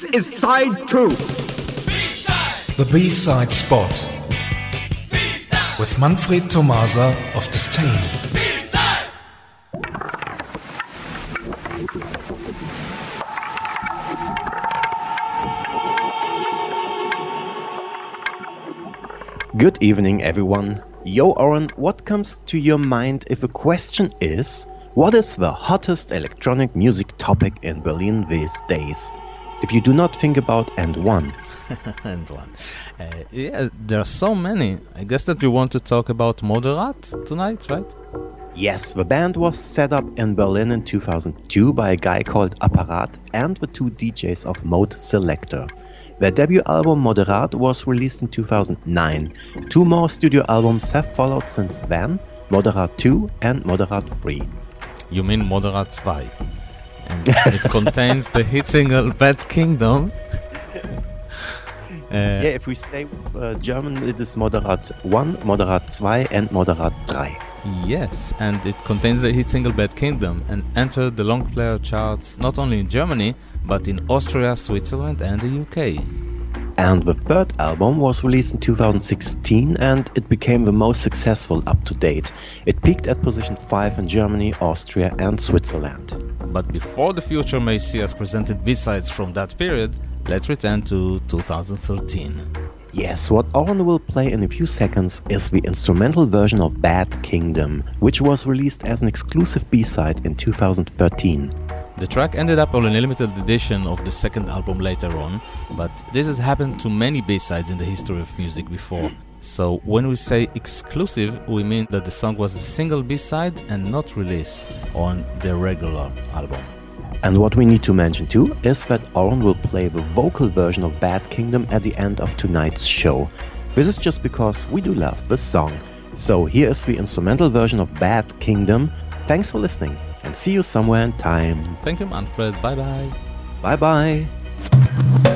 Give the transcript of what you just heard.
This is side two. The B-side spot. With Manfred Tomasa of Disdain. Good evening, everyone. Yo, Oren, what comes to your mind if a question is what is the hottest electronic music topic in Berlin these days? If you do not think about and one. and one. Uh, yeah, there are so many. I guess that we want to talk about Moderat tonight, right? Yes, the band was set up in Berlin in 2002 by a guy called Apparat and the two DJs of Modeselektor. Their debut album Moderat was released in 2009. Two more studio albums have followed since then Moderat 2 and Moderat 3. You mean Moderat 2. And it contains the hit single Bad Kingdom. Uh, yeah, if we stay with uh, German, it is Moderat 1, Moderat 2, and Moderat 3. Yes, and it contains the hit single Bad Kingdom and entered the long player charts not only in Germany, but in Austria, Switzerland, and the UK. And the third album was released in 2016 and it became the most successful up to date. It peaked at position 5 in Germany, Austria, and Switzerland. But before the future may see us presented B-sides from that period, let's return to 2013. Yes, what Oren will play in a few seconds is the instrumental version of Bad Kingdom, which was released as an exclusive B-side in 2013. The track ended up on a limited edition of the second album later on, but this has happened to many B-sides in the history of music before. So when we say exclusive, we mean that the song was a single B-side and not released on the regular album. And what we need to mention too is that Oren will play the vocal version of Bad Kingdom at the end of tonight's show. This is just because we do love this song. So here is the instrumental version of Bad Kingdom. Thanks for listening and see you somewhere in time. Thank you, Manfred. Bye bye. Bye bye.